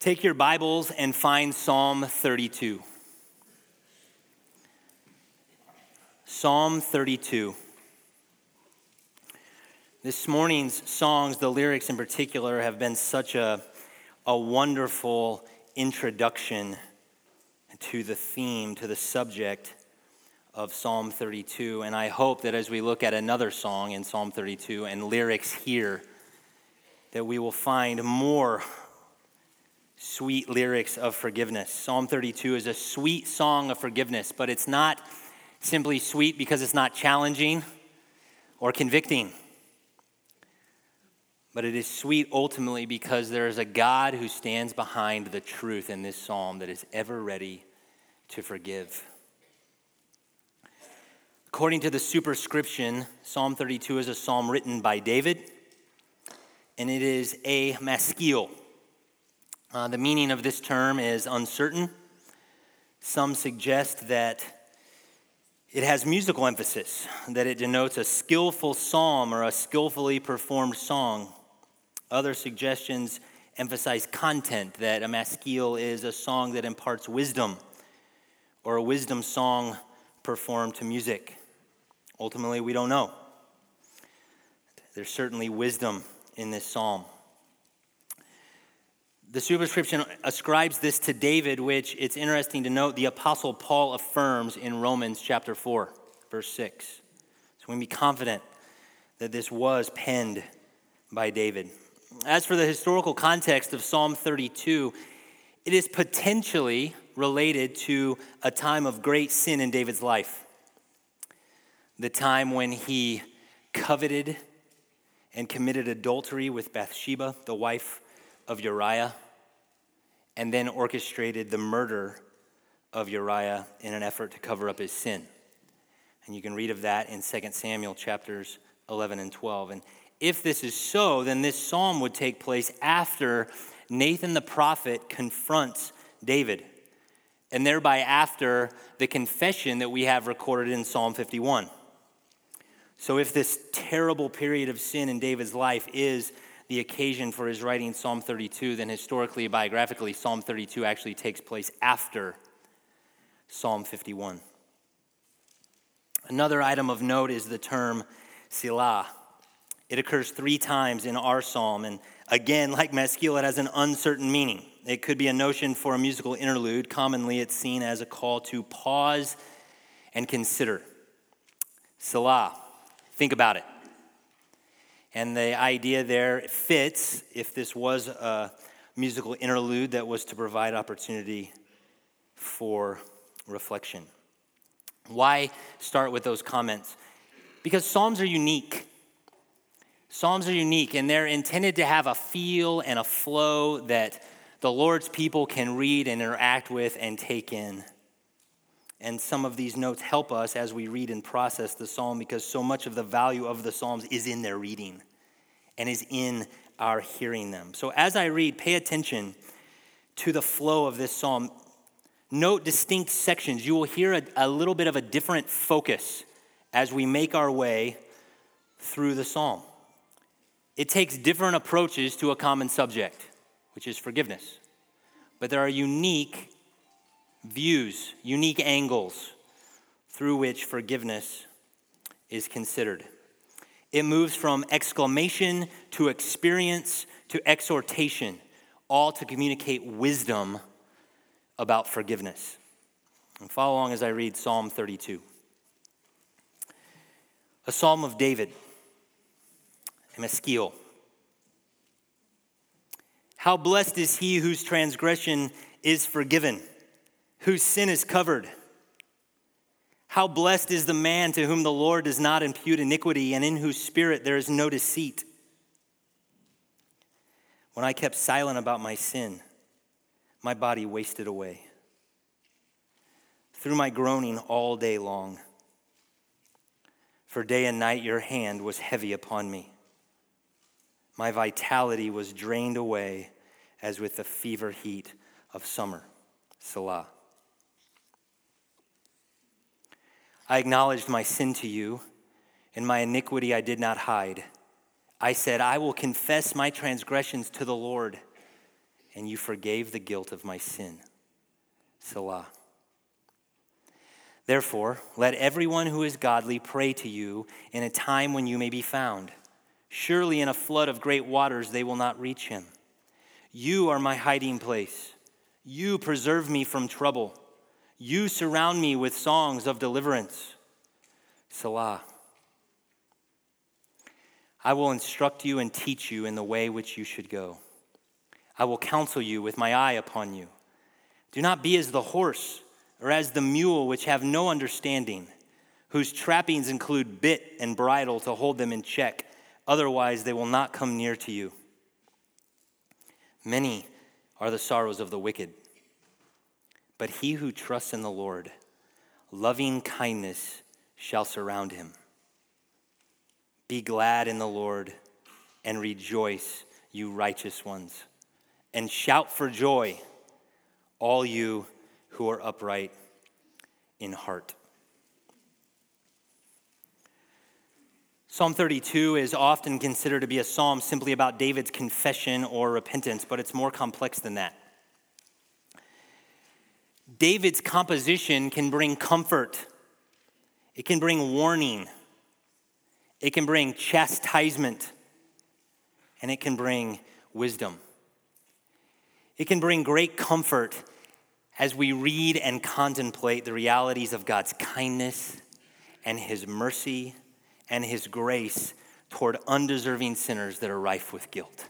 Take your Bibles and find Psalm 32. Psalm 32. This morning's songs, the lyrics in particular, have been such a, a wonderful introduction to the theme, to the subject of Psalm 32. And I hope that as we look at another song in Psalm 32 and lyrics here, that we will find more sweet lyrics of forgiveness. Psalm 32 is a sweet song of forgiveness, but it's not simply sweet because it's not challenging or convicting. But it is sweet ultimately because there is a God who stands behind the truth in this psalm that is ever ready to forgive. According to the superscription, Psalm 32 is a psalm written by David, and it is a maskil. Uh, the meaning of this term is uncertain. Some suggest that it has musical emphasis, that it denotes a skillful psalm or a skillfully performed song. Other suggestions emphasize content, that a maskil is a song that imparts wisdom or a wisdom song performed to music. Ultimately, we don't know. There's certainly wisdom in this psalm. The superscription ascribes this to David, which it's interesting to note the Apostle Paul affirms in Romans chapter 4, verse 6. So we can be confident that this was penned by David. As for the historical context of Psalm 32, it is potentially related to a time of great sin in David's life. The time when he coveted and committed adultery with Bathsheba, the wife of Uriah, and then orchestrated the murder of Uriah in an effort to cover up his sin. And you can read of that in 2 Samuel chapters 11 and 12. And if this is so, then this psalm would take place after Nathan the prophet confronts David, and thereby after the confession that we have recorded in Psalm 51. So, if this terrible period of sin in David's life is the occasion for his writing Psalm 32, then historically, biographically, Psalm 32 actually takes place after Psalm 51. Another item of note is the term Selah. It occurs three times in our psalm, and again, like Maskil, it has an uncertain meaning. It could be a notion for a musical interlude. Commonly, it's seen as a call to pause and consider. Selah. Think about it. And the idea there fits if this was a musical interlude that was to provide opportunity for reflection. Why start with those comments? Because Psalms are unique. Psalms are unique and they're intended to have a feel and a flow that the Lord's people can read and interact with and take in. And some of these notes help us as we read and process the psalm because so much of the value of the psalms is in their reading and is in our hearing them. So as I read, pay attention to the flow of this psalm. Note distinct sections. You will hear a, a little bit of a different focus as we make our way through the psalm. It takes different approaches to a common subject, which is forgiveness. But there are unique views, unique angles through which forgiveness is considered. It moves from exclamation to experience to exhortation, all to communicate wisdom about forgiveness. And follow along as I read Psalm 32. A psalm of David, a. How blessed is he whose transgression is forgiven whose sin is covered. How blessed is the man to whom the Lord does not impute iniquity and in whose spirit there is no deceit. When I kept silent about my sin, my body wasted away. Through my groaning all day long, for day and night your hand was heavy upon me. My vitality was drained away as with the fever heat of summer. Selah. I acknowledged my sin to you, and my iniquity I did not hide. I said, I will confess my transgressions to the Lord, and you forgave the guilt of my sin. Selah. Therefore, let everyone who is godly pray to you in a time when you may be found. Surely in a flood of great waters they will not reach him. You are my hiding place. You preserve me from trouble. You surround me with songs of deliverance. Selah. I will instruct you and teach you in the way which you should go. I will counsel you with my eye upon you. Do not be as the horse or as the mule, which have no understanding, whose trappings include bit and bridle to hold them in check. Otherwise, they will not come near to you. Many are the sorrows of the wicked, but he who trusts in the Lord, loving kindness shall surround him. Be glad in the Lord and rejoice, you righteous ones, and shout for joy, all you who are upright in heart. Psalm 32 is often considered to be a psalm simply about David's confession or repentance, but it's more complex than that. David's composition can bring comfort, it can bring warning it can bring chastisement, and it can bring wisdom. It can bring great comfort as we read and contemplate the realities of God's kindness and His mercy and His grace toward undeserving sinners that are rife with guilt.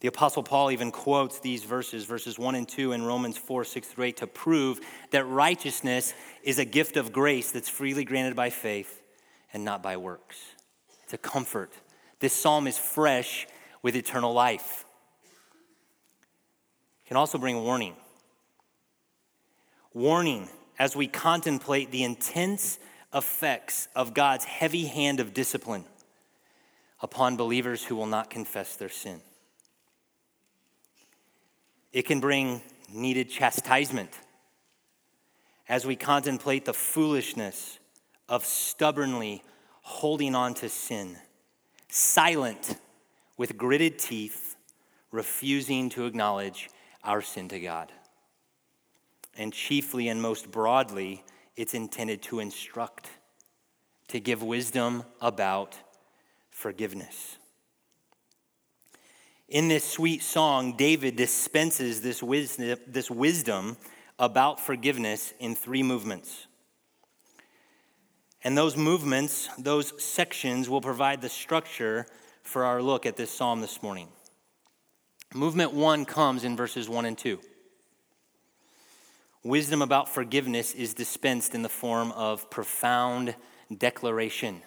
The Apostle Paul even quotes these verses, verses 1 and 2 in Romans 4, 6 through 8, to prove that righteousness is a gift of grace that's freely granted by faith and not by works. It's a comfort. This psalm is fresh with eternal life. It can also bring warning. Warning as we contemplate the intense effects of God's heavy hand of discipline upon believers who will not confess their sin. It can bring needed chastisement as we contemplate the foolishness of stubbornly holding on to sin, silent with gritted teeth, refusing to acknowledge our sin to God. And chiefly and most broadly, it's intended to instruct, to give wisdom about forgiveness. In this sweet song, David dispenses this wisdom, this wisdom about forgiveness in three movements. And those movements, those sections, will provide the structure for our look at this psalm this morning. Movement one comes in verses one and two. Wisdom about forgiveness is dispensed in the form of profound declaration.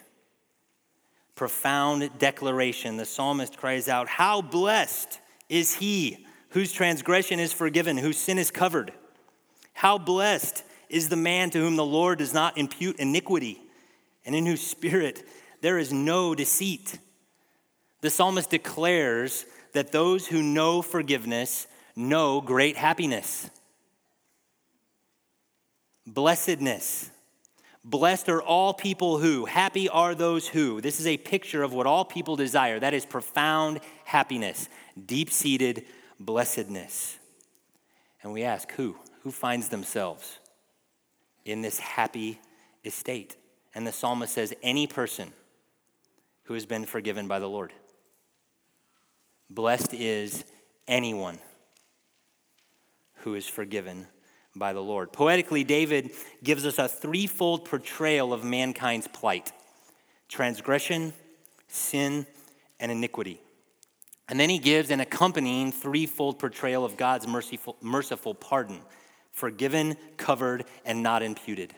Profound declaration. The psalmist cries out, How blessed is he whose transgression is forgiven, whose sin is covered. How blessed is the man to whom the Lord does not impute iniquity, and in whose spirit there is no deceit. The psalmist declares that those who know forgiveness know great happiness, blessedness. Blessed are all people who, happy are those who. This is a picture of what all people desire. That is profound happiness, deep seated blessedness. And we ask, who? Who finds themselves in this happy estate? And the psalmist says, any person who has been forgiven by the Lord. Blessed is anyone who is forgiven by the Lord. Poetically, David gives us a threefold portrayal of mankind's plight transgression, sin, and iniquity. And then he gives an accompanying threefold portrayal of God's merciful, merciful pardon forgiven, covered, and not imputed.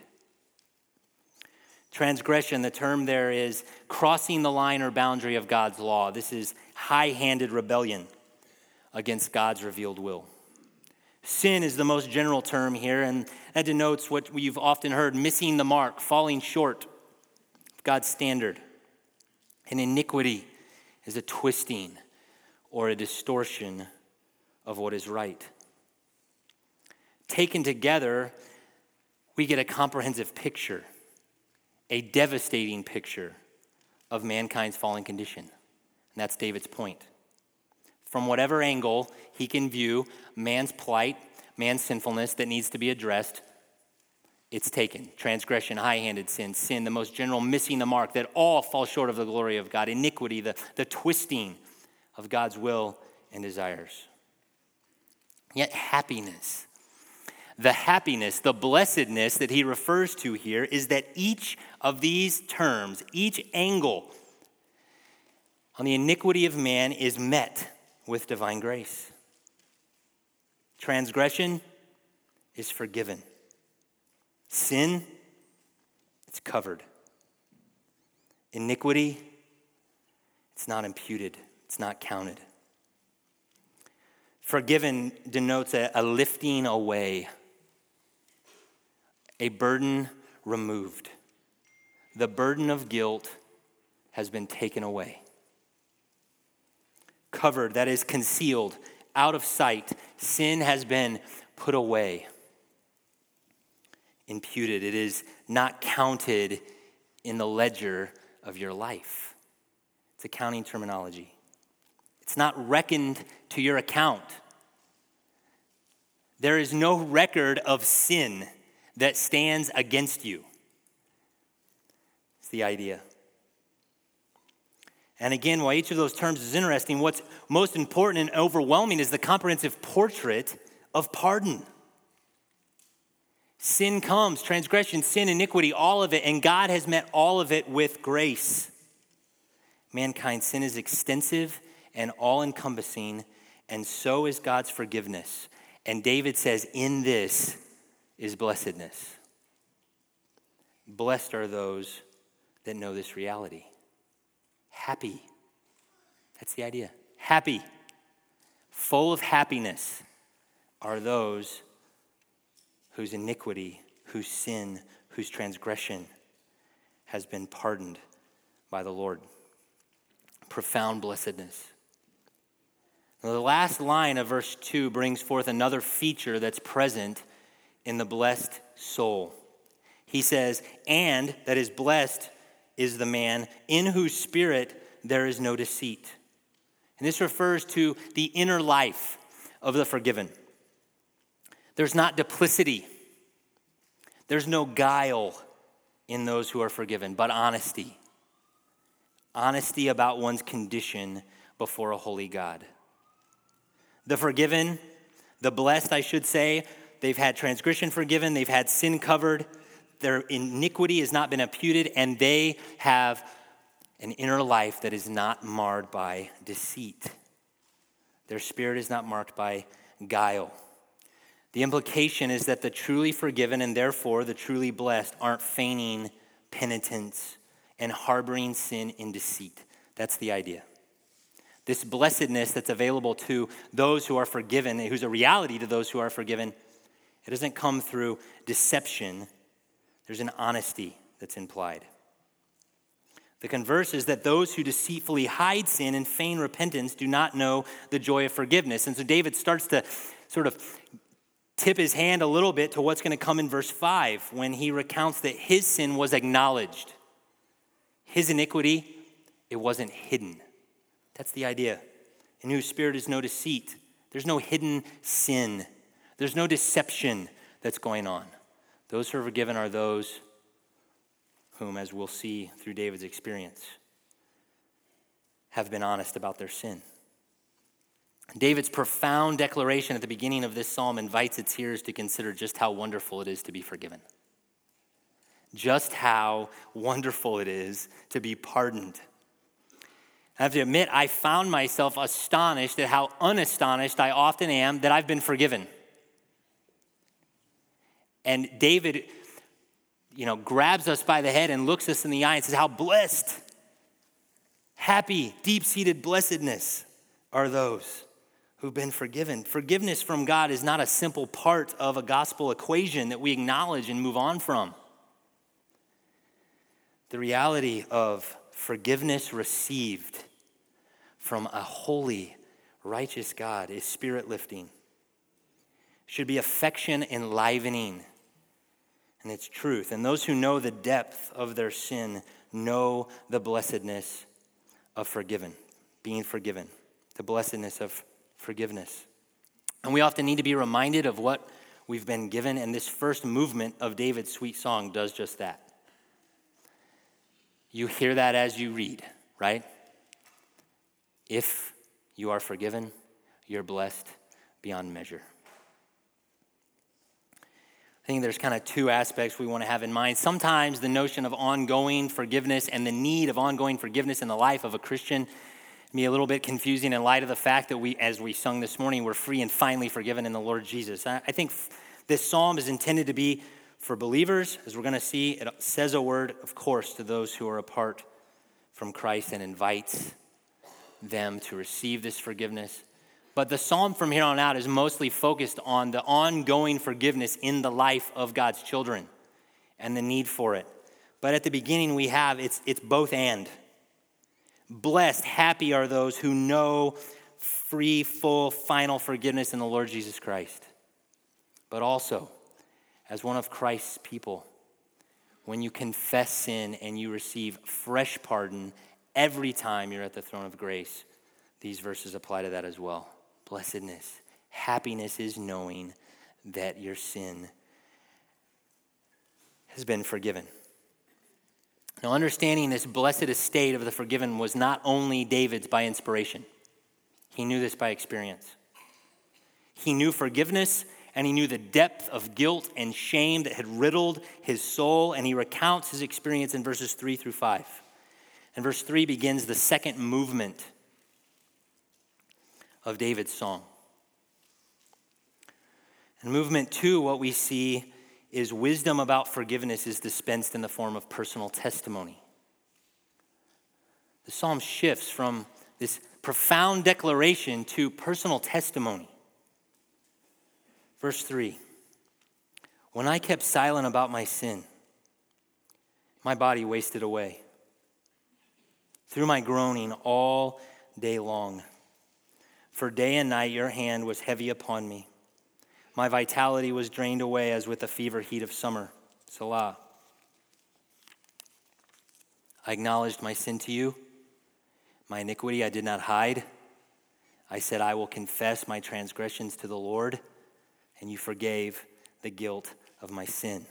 Transgression, the term there is crossing the line or boundary of God's law. This is high handed rebellion against God's revealed will. Sin is the most general term here, and that denotes what we've often heard missing the mark, falling short of God's standard. And iniquity is a twisting or a distortion of what is right. Taken together, we get a comprehensive picture a devastating picture of mankind's fallen condition. And that's David's point. From whatever angle he can view man's plight, man's sinfulness that needs to be addressed, it's taken. Transgression, high handed sin, sin, the most general missing the mark, that all fall short of the glory of God, iniquity, the, the twisting of God's will and desires. Yet, happiness, the happiness, the blessedness that he refers to here is that each of these terms, each angle on the iniquity of man is met with divine grace. Transgression is forgiven. Sin, it's covered. Iniquity, it's not imputed, it's not counted. Forgiven denotes a, a lifting away, a burden removed. The burden of guilt has been taken away. Covered, that is concealed, out of sight. Sin has been put away imputed, it is not counted in the ledger of your life. It's accounting terminology. It's not reckoned to your account. There is no record of sin that stands against you. It's the idea. And again, while each of those terms is interesting, what's most important and overwhelming is the comprehensive portrait of pardon. Sin comes, transgression, sin, iniquity, all of it, and God has met all of it with grace. Mankind's sin is extensive and all encompassing, and so is God's forgiveness. And David says, In this is blessedness. Blessed are those that know this reality. Happy. That's the idea. Happy. Full of happiness are those whose iniquity, whose sin, whose transgression has been pardoned by the Lord. Profound blessedness. Now, the last line of verse 2 brings forth another feature that's present in the blessed soul. He says, And that is blessed is the man in whose spirit there is no deceit. And this refers to the inner life of the forgiven. There's not duplicity. There's no guile in those who are forgiven, but honesty. Honesty about one's condition before a holy God. The forgiven, the blessed, I should say, they've had transgression forgiven, they've had sin covered, their iniquity has not been imputed, and they have an inner life that is not marred by deceit. Their spirit is not marked by guile. The implication is that the truly forgiven and therefore the truly blessed aren't feigning penitence and harboring sin in deceit. That's the idea. This blessedness that's available to those who are forgiven, who's a reality to those who are forgiven, it doesn't come through deception. There's an honesty that's implied. The converse is that those who deceitfully hide sin and feign repentance do not know the joy of forgiveness. And so David starts to sort of tip his hand a little bit to what's going to come in verse 5 when he recounts that his sin was acknowledged. His iniquity, it wasn't hidden. That's the idea. In whose spirit is no deceit. There's no hidden sin. There's no deception that's going on. Those who are forgiven are those whom, as we'll see through David's experience, have been honest about their sin. David's profound declaration at the beginning of this psalm invites its hearers to consider just how wonderful it is to be forgiven. Just how wonderful it is to be pardoned. I have to admit, I found myself astonished at how unastonished I often am that I've been forgiven. And David, you know, grabs us by the head and looks us in the eye and says, How blessed, happy, deep seated blessedness are those who've been forgiven. Forgiveness from God is not a simple part of a gospel equation that we acknowledge and move on from. The reality of forgiveness received from a holy, righteous God is spirit lifting, should be affection enlivening, and it's truth. And those who know the depth of their sin know the blessedness of forgiven, being forgiven. the blessedness of forgiveness. And we often need to be reminded of what we've been given, and this first movement of David's sweet song does just that. You hear that as you read, right? If you are forgiven, you're blessed beyond measure. I think there's kind of two aspects we want to have in mind. Sometimes the notion of ongoing forgiveness and the need of ongoing forgiveness in the life of a Christian be a little bit confusing in light of the fact that we, as we sung this morning, we're free and finally forgiven in the Lord Jesus. I think this psalm is intended to be for believers, as we're going to see. It says a word, of course, to those who are apart from Christ and invites them to receive this forgiveness. But the psalm from here on out is mostly focused on the ongoing forgiveness in the life of God's children and the need for it. But at the beginning, we have it's, it's both and. Blessed, happy are those who know free, full, final forgiveness in the Lord Jesus Christ. But also, as one of Christ's people, when you confess sin and you receive fresh pardon every time you're at the throne of grace, these verses apply to that as well blessedness. Happiness is knowing that your sin has been forgiven. Now, understanding this blessed estate of the forgiven was not only David's by inspiration, he knew this by experience. He knew forgiveness and he knew the depth of guilt and shame that had riddled his soul, and he recounts his experience in verses 3 through 5. And verse 3 begins the second movement of David's song. In movement two, what we see is wisdom about forgiveness is dispensed in the form of personal testimony. The psalm shifts from this profound declaration to personal testimony. Verse 3 When I kept silent about my sin, my body wasted away. Through my groaning all day long. For day and night your hand was heavy upon me. My vitality was drained away as with the fever heat of summer. Selah. I acknowledged my sin to you. My iniquity I did not hide. I said, I will confess my transgressions to the Lord, and you forgave the guilt of my sin.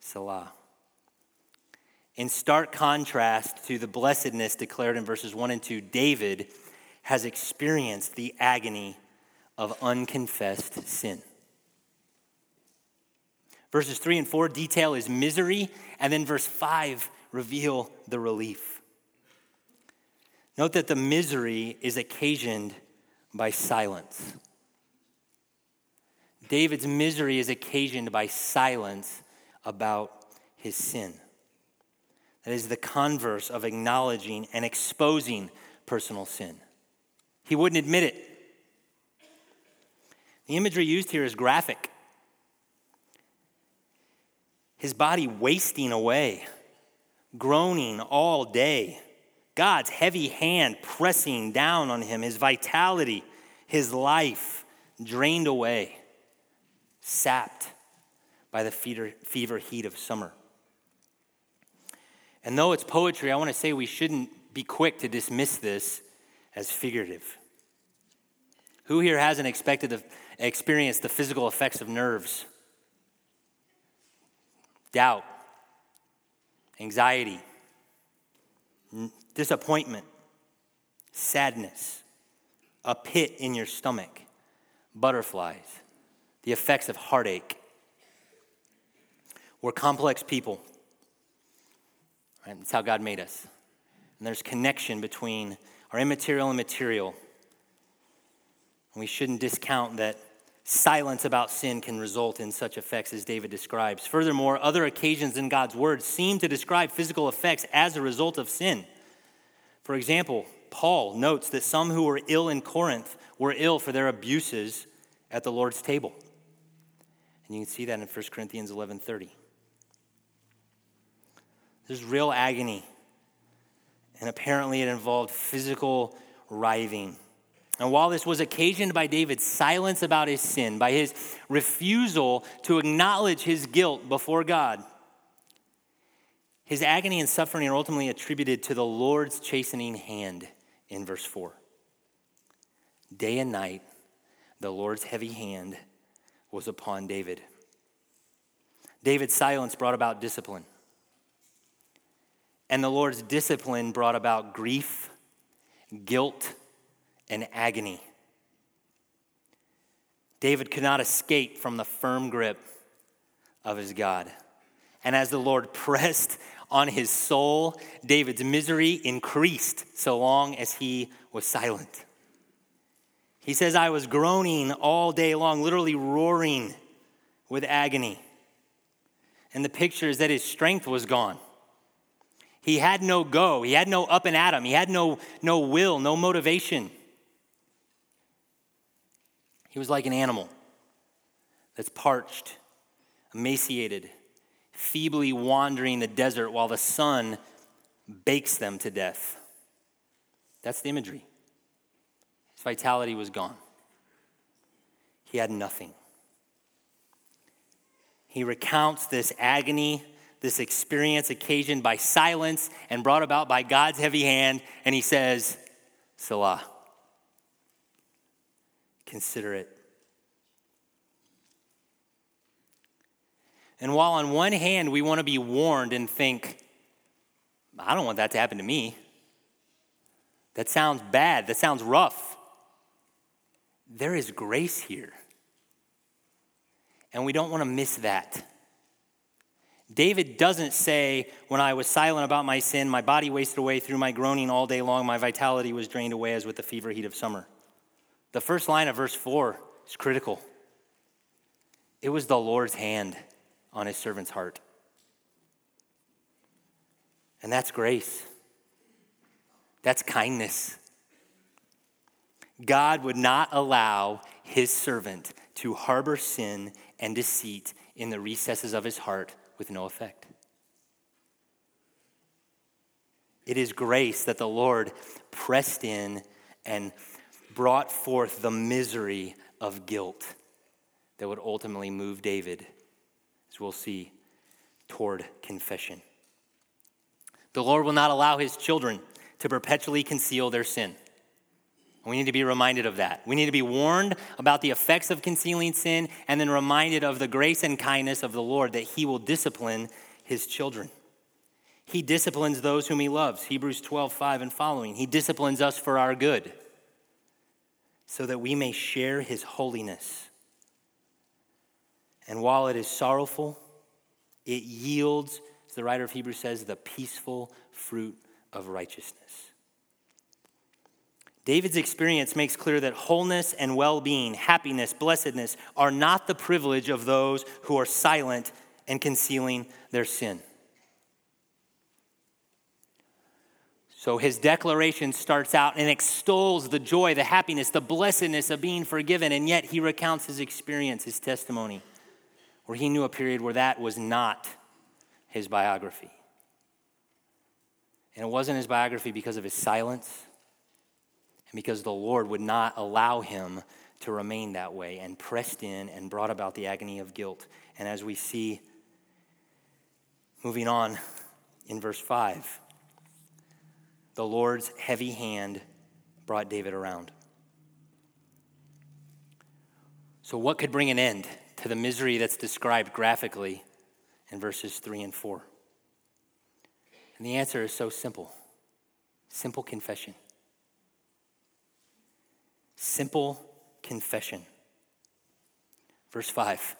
Selah. In stark contrast to the blessedness declared in verses 1 and 2, David has experienced the agony of unconfessed sin. Verses 3 and 4 detail his misery, and then verse 5 reveal the relief. Note that the misery is occasioned by silence. David's misery is occasioned by silence about his sin. That is the converse of acknowledging and exposing personal sin. He wouldn't admit it. The imagery used here is graphic. His body wasting away, groaning all day. God's heavy hand pressing down on him, his vitality, his life drained away, sapped by the fever heat of summer. And though it's poetry, I want to say we shouldn't be quick to dismiss this as figurative. Who here hasn't expected to experience the physical effects of nerves? Doubt, anxiety, disappointment, sadness, a pit in your stomach, butterflies, the effects of heartache. We're complex people. Right? That's how God made us. And there's connection between our immaterial and material. And we shouldn't discount that silence about sin can result in such effects as David describes. Furthermore, other occasions in God's word seem to describe physical effects as a result of sin. For example, Paul notes that some who were ill in Corinth were ill for their abuses at the Lord's table. And you can see that in 1 Corinthians 11:30. There's real agony. And apparently it involved physical writhing. And while this was occasioned by David's silence about his sin, by his refusal to acknowledge his guilt before God, his agony and suffering are ultimately attributed to the Lord's chastening hand in verse 4. Day and night, the Lord's heavy hand was upon David. David's silence brought about discipline. And the Lord's discipline brought about grief, guilt, and agony. David could not escape from the firm grip of his God. And as the Lord pressed on his soul, David's misery increased so long as he was silent. He says, I was groaning all day long, literally roaring with agony. And the picture is that his strength was gone. He had no go, he had no up and at him, he had no, no will, no motivation. He was like an animal that's parched, emaciated, feebly wandering the desert while the sun bakes them to death. That's the imagery. His vitality was gone, he had nothing. He recounts this agony, this experience occasioned by silence and brought about by God's heavy hand, and he says, Selah. Consider it. And while on one hand we want to be warned and think, I don't want that to happen to me. That sounds bad. That sounds rough. There is grace here. And we don't want to miss that. David doesn't say, When I was silent about my sin, my body wasted away through my groaning all day long, my vitality was drained away as with the fever heat of summer. The first line of verse 4 is critical. It was the Lord's hand on his servant's heart. And that's grace, that's kindness. God would not allow his servant to harbor sin and deceit in the recesses of his heart with no effect. It is grace that the Lord pressed in and brought forth the misery of guilt that would ultimately move David, as we'll see, toward confession. The Lord will not allow his children to perpetually conceal their sin. We need to be reminded of that. We need to be warned about the effects of concealing sin and then reminded of the grace and kindness of the Lord that He will discipline His children. He disciplines those whom He loves, Hebrews 12, 5 and following. He disciplines us for our good so that we may share His holiness. And while it is sorrowful, it yields, as the writer of Hebrews says, the peaceful fruit of righteousness. David's experience makes clear that wholeness and well being, happiness, blessedness are not the privilege of those who are silent and concealing their sin. So his declaration starts out and extols the joy, the happiness, the blessedness of being forgiven, and yet he recounts his experience, his testimony, where he knew a period where that was not his biography. And it wasn't his biography because of his silence because the Lord would not allow him to remain that way and pressed in and brought about the agony of guilt. And as we see moving on in verse 5, the Lord's heavy hand brought David around. So, what could bring an end to the misery that's described graphically in verses 3 and 4? And the answer is so simple simple confession. Simple confession. Verse 5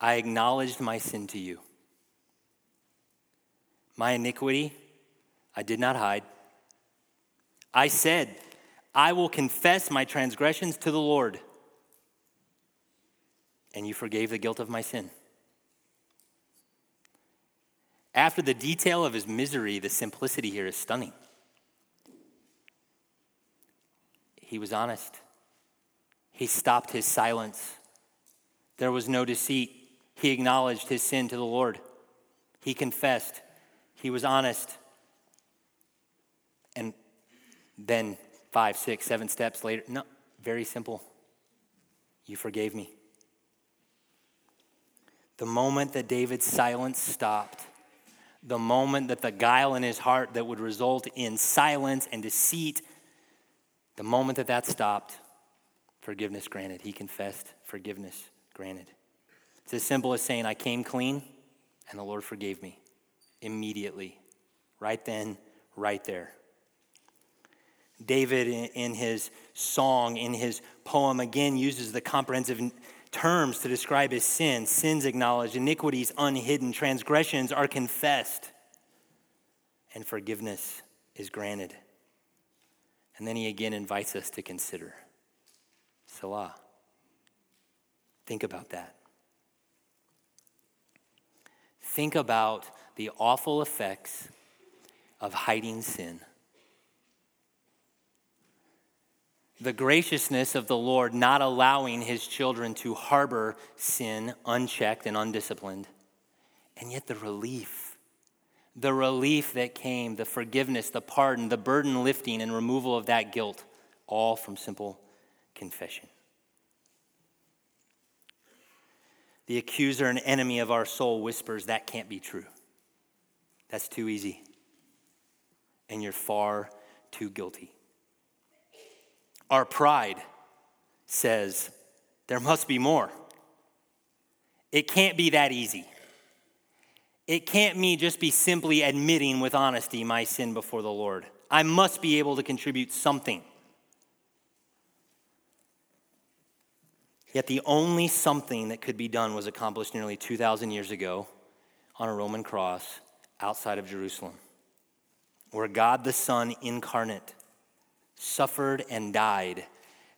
I acknowledged my sin to you. My iniquity I did not hide. I said, I will confess my transgressions to the Lord. And you forgave the guilt of my sin. After the detail of his misery, the simplicity here is stunning. He was honest. He stopped his silence. There was no deceit. He acknowledged his sin to the Lord. He confessed. He was honest. And then five, six, seven steps later, no, very simple. You forgave me. The moment that David's silence stopped, the moment that the guile in his heart that would result in silence and deceit The moment that that stopped, forgiveness granted. He confessed, forgiveness granted. It's as simple as saying, I came clean and the Lord forgave me immediately, right then, right there. David, in his song, in his poem, again uses the comprehensive terms to describe his sin. Sins acknowledged, iniquities unhidden, transgressions are confessed, and forgiveness is granted. And then he again invites us to consider Selah. Think about that. Think about the awful effects of hiding sin. The graciousness of the Lord not allowing his children to harbor sin unchecked and undisciplined. And yet the relief, the relief that came, the forgiveness, the pardon, the burden lifting and removal of that guilt, all from simple confession. The accuser and enemy of our soul whispers, That can't be true. That's too easy. And you're far too guilty. Our pride says, There must be more. It can't be that easy. It can't me just be simply admitting with honesty my sin before the Lord. I must be able to contribute something. Yet the only something that could be done was accomplished nearly 2,000 years ago on a Roman cross outside of Jerusalem, where God the Son incarnate suffered and died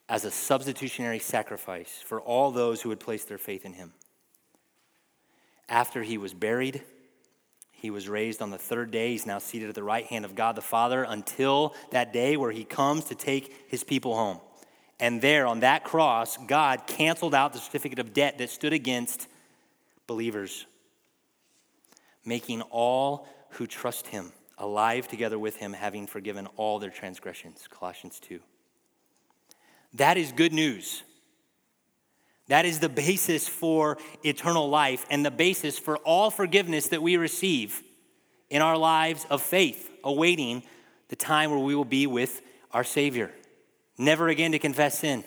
as a substitutionary sacrifice for all those who had placed their faith in him. After he was buried, he was raised on the third day. He's now seated at the right hand of God the Father until that day where he comes to take his people home. And there on that cross, God canceled out the certificate of debt that stood against believers, making all who trust him alive together with him, having forgiven all their transgressions. Colossians 2. That is good news. That is the basis for eternal life and the basis for all forgiveness that we receive in our lives of faith, awaiting the time where we will be with our Savior never again to confess sin.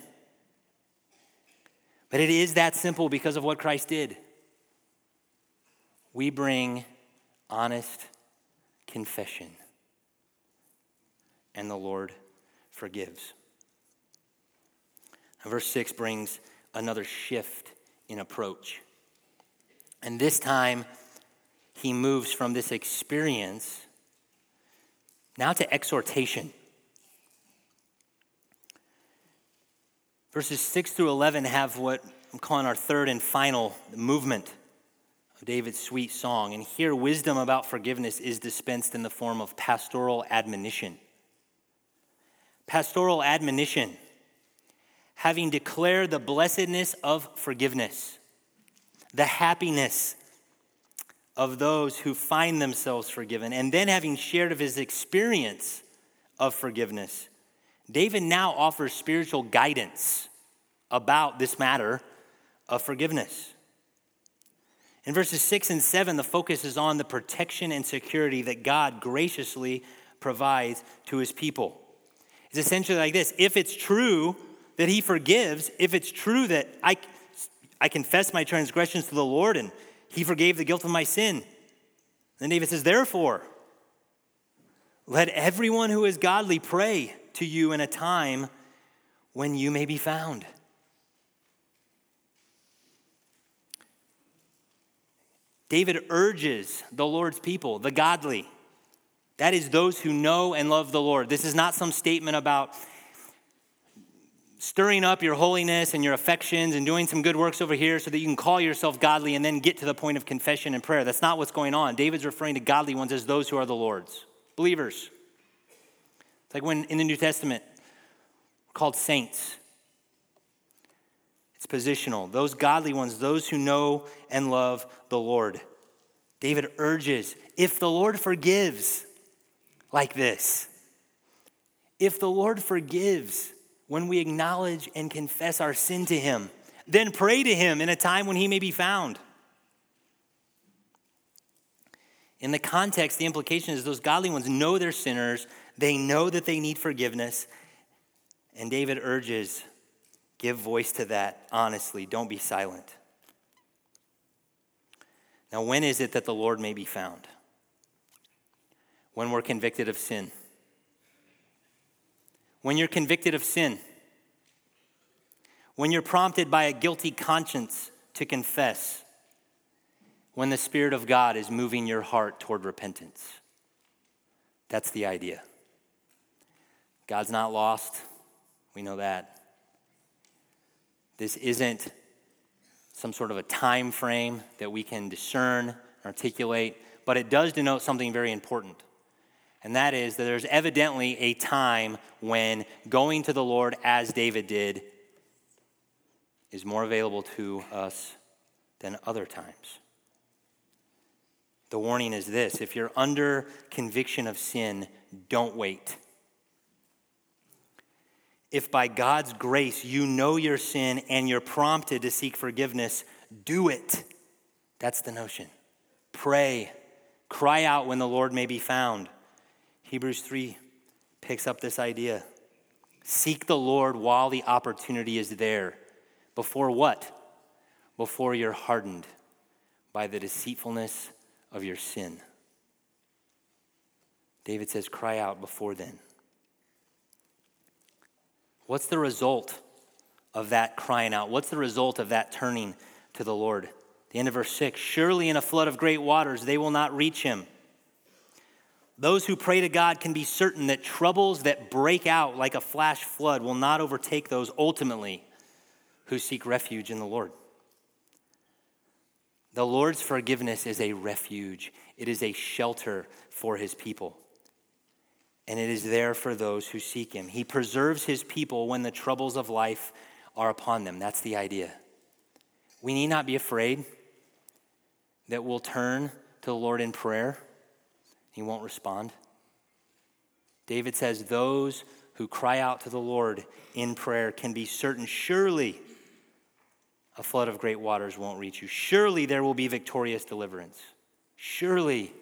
But it is that simple because of what Christ did. We bring honest confession, and the Lord forgives. verse 6 brings another shift in approach. And this time, he moves from this experience now to exhortation. Verses 6 through 11 have what I'm calling our third and final movement of David's sweet song. And here, wisdom about forgiveness is dispensed in the form of pastoral admonition. Pastoral admonition, having declared the blessedness of forgiveness, the happiness of those who find themselves forgiven, and then having shared of his experience of forgiveness David now offers spiritual guidance about this matter of forgiveness. In verses 6 and 7, the focus is on the protection and security that God graciously provides to his people. It's essentially like this if it's true that he forgives, if it's true that I, I confess my transgressions to the Lord and he forgave the guilt of my sin, then David says, therefore, let everyone who is godly pray to you in a time when you may be found. David urges the Lord's people, the godly, that is, those who know and love the Lord. This is not some statement about stirring up your holiness and your affections and doing some good works over here so that you can call yourself godly and then get to the point of confession and prayer. That's not what's going on. David's referring to godly ones as those who are the Lord's, believers. It's like when in the New Testament, we're called saints. It's positional. Those godly ones, those who know and love the Lord. David urges if the Lord forgives like this, if the Lord forgives when we acknowledge and confess our sin to Him, then pray to Him in a time when He may be found. In the context, the implication is those godly ones know they're sinners, they know that they need forgiveness, And David urges give voice to that honestly, don't be silent. Now, when is it that the Lord may be found? When we're convicted of sin. When you're convicted of sin. When you're prompted by a guilty conscience to confess. When the Spirit of God is moving your heart toward repentance. That's the idea. God's not lost. We know that. This isn't some sort of a time frame that we can discern, and articulate, but it does denote something very important. And that is that there's evidently a time when going to the Lord as David did is more available to us than other times. The warning is this if you're under conviction of sin, don't wait. If by God's grace you know your sin and you're prompted to seek forgiveness, do it. That's the notion. Pray. Cry out when the Lord may be found. Hebrews 3 picks up this idea. Seek the Lord while the opportunity is there. Before what? Before you're hardened by the deceitfulness of your sin. David says, Cry out before then. What's the result of that crying out? What's the result of that turning to the Lord? The end of verse 6 Surely in a flood of great waters they will not reach him. Those who pray to God can be certain that troubles that break out like a flash flood will not overtake those ultimately who seek refuge in the Lord. The Lord's forgiveness is a refuge, it is a shelter for his people and it is there for those who seek him. He preserves his people when the troubles of life are upon them. That's the idea. We need not be afraid that we'll turn to the Lord in prayer. He won't respond. David says, Those who cry out to the Lord in prayer can be certain, surely a flood of great waters won't reach you. Surely there will be victorious deliverance. Surely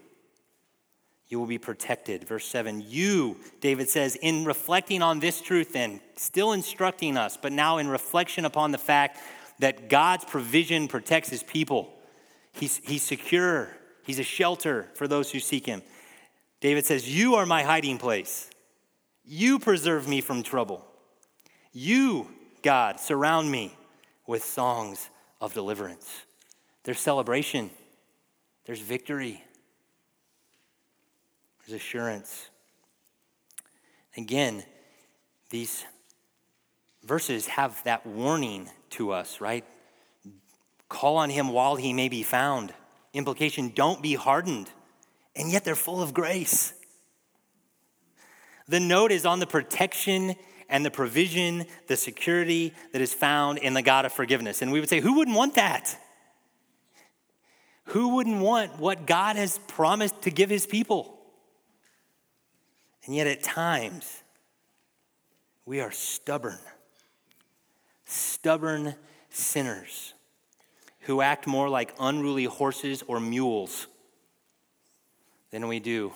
you will be protected. Verse 7 You, David says, in reflecting on this truth, then, still instructing us, but now in reflection upon the fact that God's provision protects his people. He's, he's secure, he's a shelter for those who seek him. David says, You are my hiding place. You preserve me from trouble. You, God, surround me with songs of deliverance. There's celebration, there's victory. There's assurance. Again, these verses have that warning to us, right? Call on him while he may be found. Implication don't be hardened. And yet they're full of grace. The note is on the protection and the provision, the security that is found in the God of forgiveness. And we would say, who wouldn't want that? Who wouldn't want what God has promised to give his people? And yet, at times, we are stubborn, stubborn sinners who act more like unruly horses or mules than we do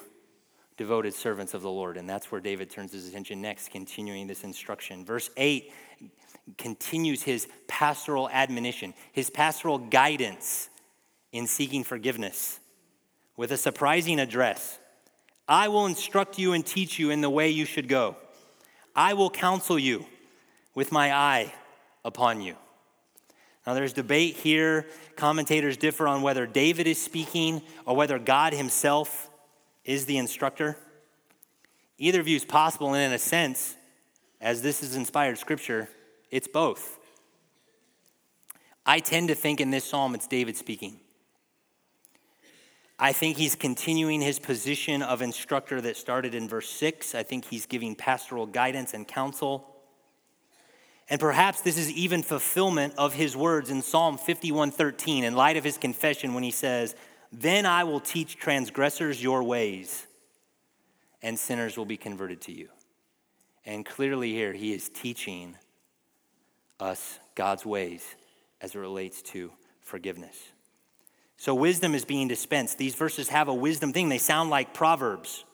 devoted servants of the Lord. And that's where David turns his attention next, continuing this instruction. Verse 8 continues his pastoral admonition, his pastoral guidance in seeking forgiveness with a surprising address. I will instruct you and teach you in the way you should go. I will counsel you with my eye upon you. Now, there's debate here. Commentators differ on whether David is speaking or whether God himself is the instructor. Either view is possible, and in a sense, as this is inspired scripture, it's both. I tend to think in this psalm it's David speaking. I think he's continuing his position of instructor that started in verse 6. I think he's giving pastoral guidance and counsel. And perhaps this is even fulfillment of his words in Psalm 51:13 in light of his confession when he says, "Then I will teach transgressors your ways, and sinners will be converted to you." And clearly here he is teaching us God's ways as it relates to forgiveness. So wisdom is being dispensed. These verses have a wisdom thing. They sound like proverbs.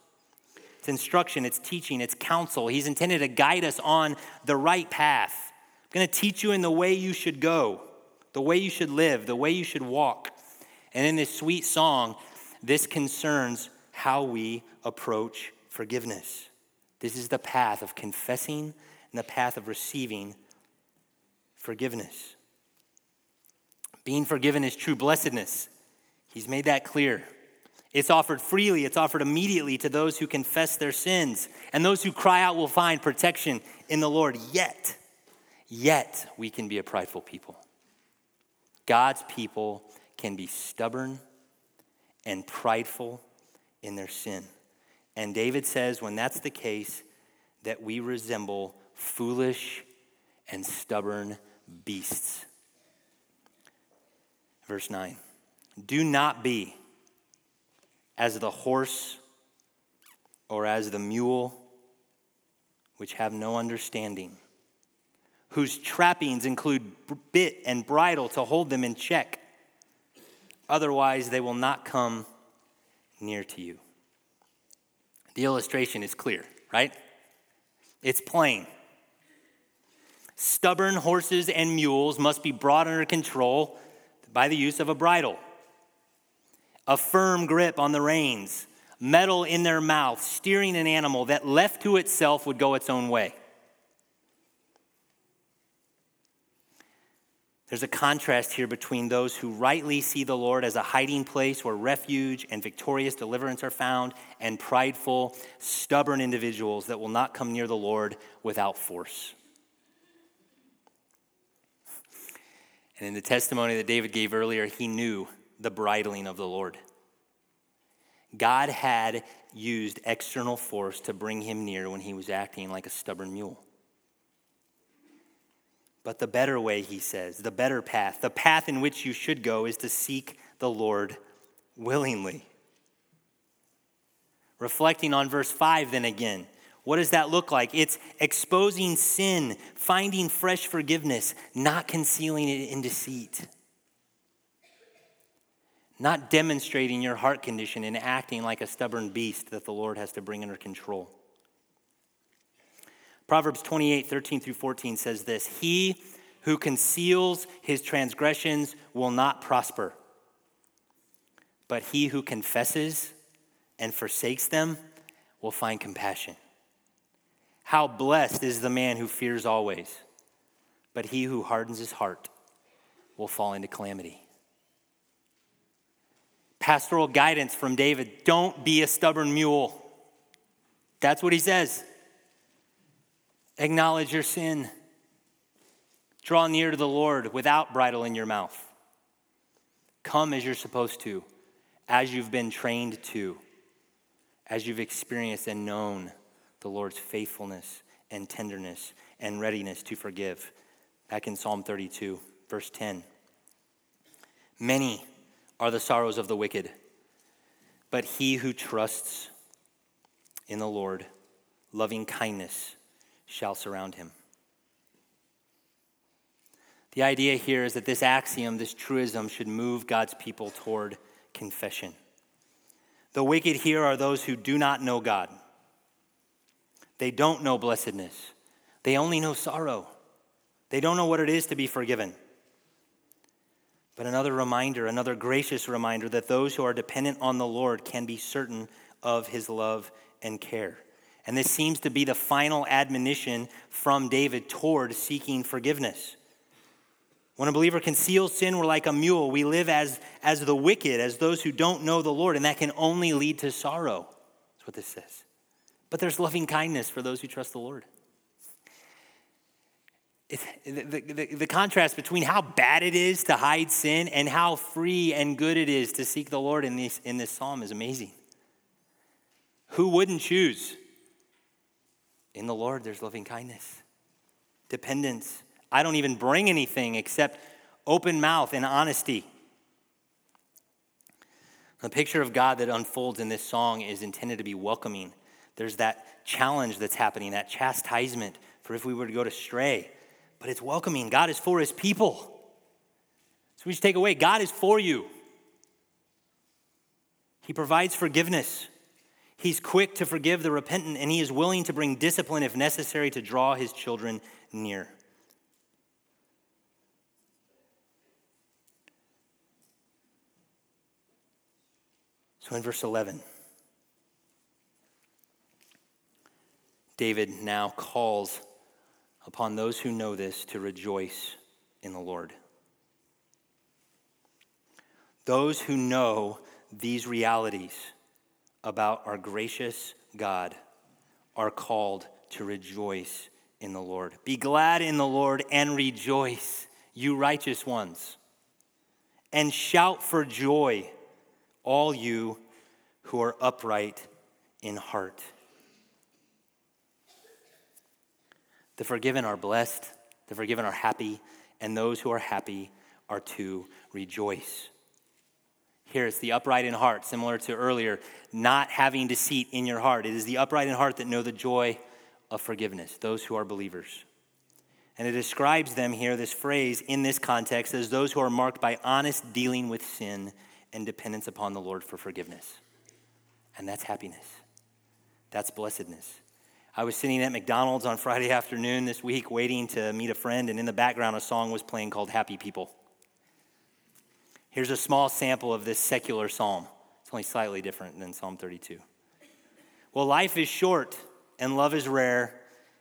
it's instruction, it's teaching, it's counsel. He's intended to guide us on the right path. I'm going to teach you in the way you should go, the way you should live, the way you should walk. And in this sweet song, this concerns how we approach forgiveness. This is the path of confessing and the path of receiving forgiveness. Being forgiven is true blessedness. He's made that clear. It's offered freely, it's offered immediately to those who confess their sins. And those who cry out will find protection in the Lord. Yet, yet, we can be a prideful people. God's people can be stubborn and prideful in their sin. And David says, when that's the case, that we resemble foolish and stubborn beasts. Verse 9 Do not be as the horse or as the mule, which have no understanding, whose trappings include bit and bridle to hold them in check. Otherwise, they will not come near to you. The illustration is clear, right? It's plain. Stubborn horses and mules must be brought under control by the use of a bridle a firm grip on the reins, metal in their mouth, steering an animal that left to itself would go its own way. There's a contrast here between those who rightly see the Lord as a hiding place where refuge and victorious deliverance are found, and prideful, stubborn individuals that will not come near the Lord without force. And in the testimony that David gave earlier, he knew the bridling of the Lord. God had used external force to bring him near when he was acting like a stubborn mule. But the better way, he says, the better path, the path in which you should go is to seek the Lord willingly. Reflecting on verse 5, then again, what does that look like? It's exposing sin, finding fresh forgiveness, not concealing it in deceit not demonstrating your heart condition and acting like a stubborn beast that the Lord has to bring under control. Proverbs 28 13 through 14 says this He who conceals his transgressions will not prosper, but he who confesses and forsakes them will find compassion. How blessed is the man who fears always, but he who hardens his heart will fall into calamity pastoral guidance from David don't be a stubborn mule. That's what he says. Acknowledge your sin. Draw near to the Lord without bridle in your mouth. Come as you're supposed to, as you've been trained to, as you've experienced and known the Lord's faithfulness and tenderness and readiness to forgive. Back in Psalm 32, verse 10. Many are the sorrows of the wicked, but he who trusts in the Lord, loving kindness shall surround him. The idea here is that this axiom, this truism, should move God's people toward confession. The wicked here are those who do not know God. They don't know blessedness. They only know sorrow. They don't know what it is to be forgiven. But another reminder, another gracious reminder that those who are dependent on the Lord can be certain of his love and care. And this seems to be the final admonition from David toward seeking forgiveness. When a believer conceals sin, we're like a mule. We live as, as the wicked, as those who don't know the Lord, and that can only lead to sorrow. That's what this says. But there's loving kindness for those who trust the Lord the, the, the, contrast between how bad it is to hide sin and how free and good it is to seek the Lord in this, in this psalm is amazing. Who wouldn't choose? In the Lord, there's loving kindness, dependence. I don't even bring anything except open mouth and honesty. The picture of God that unfolds in this song is intended to be welcoming. There's that challenge that's happening, that chastisement for if we were to go to stray but it's welcoming. God is for his people. So we just take away God is for you. He provides forgiveness. He's quick to forgive the repentant, and he is willing to bring discipline if necessary to draw his children near. So in verse 11, David now calls upon those who know this to rejoice in the Lord. Those who know these realities about our gracious God are called to rejoice in the Lord. Be glad in the Lord and rejoice, you righteous ones, and shout for joy all you who are upright in heart. The forgiven are blessed, the forgiven are happy, and those who are happy are to rejoice. Here it's the upright in heart, similar to earlier, not having deceit in your heart. It is the upright in heart that know the joy of forgiveness, those who are believers. And it describes them here, this phrase in this context, as those who are marked by honest dealing with sin and dependence upon the Lord for forgiveness. And that's happiness. That's blessedness. I was sitting at McDonald's on Friday afternoon this week waiting to meet a friend, and in the background, a song was playing called Happy People. Here's a small sample of this secular psalm. It's only slightly different than Psalm 32. Well, life is short and love is rare,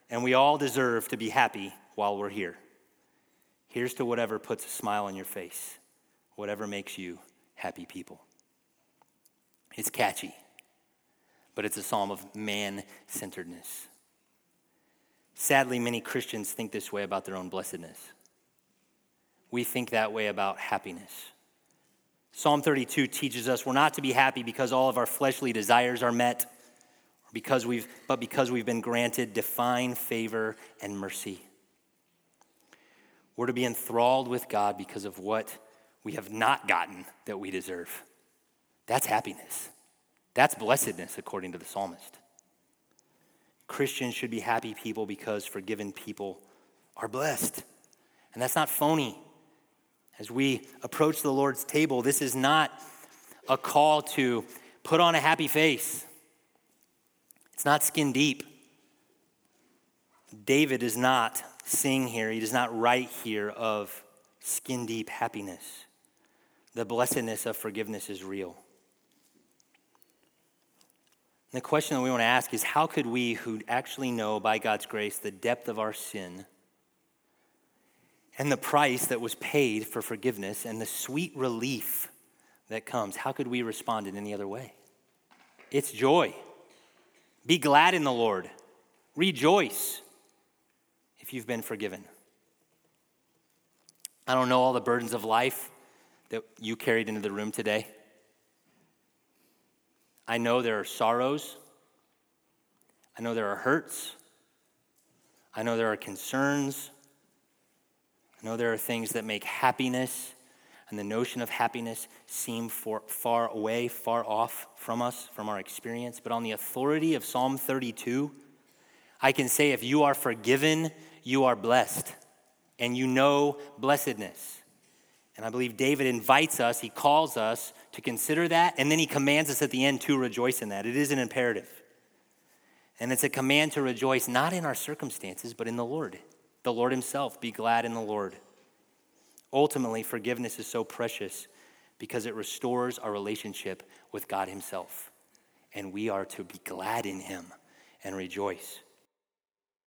and we all deserve to be happy while we're here. Here's to whatever puts a smile on your face, whatever makes you happy people. It's catchy, but it's a psalm of man centeredness. Sadly, many Christians think this way about their own blessedness. We think that way about happiness. Psalm 32 teaches us we're not to be happy because all of our fleshly desires are met, because we've, but because we've been granted divine favor and mercy. We're to be enthralled with God because of what we have not gotten that we deserve. That's happiness. That's blessedness, according to the psalmist. Christians should be happy people because forgiven people are blessed. And that's not phony. As we approach the Lord's table, this is not a call to put on a happy face. It's not skin deep. David does not sing here, he does not write here of skin deep happiness. The blessedness of forgiveness is real. And the question that we want to ask is how could we, who actually know by God's grace the depth of our sin and the price that was paid for forgiveness and the sweet relief that comes, how could we respond in any other way? It's joy. Be glad in the Lord. Rejoice if you've been forgiven. I don't know all the burdens of life that you carried into the room today. I know there are sorrows. I know there are hurts. I know there are concerns. I know there are things that make happiness and the notion of happiness seem for, far away, far off from us, from our experience. But on the authority of Psalm 32, I can say if you are forgiven, you are blessed, and you know blessedness. And I believe David invites us, he calls us to consider that, and then he commands us at the end to rejoice in that. It is an imperative. And it's a command to rejoice not in our circumstances, but in the Lord. The Lord Himself. Be glad in the Lord. Ultimately, forgiveness is so precious because it restores our relationship with God Himself. And we are to be glad in Him and rejoice.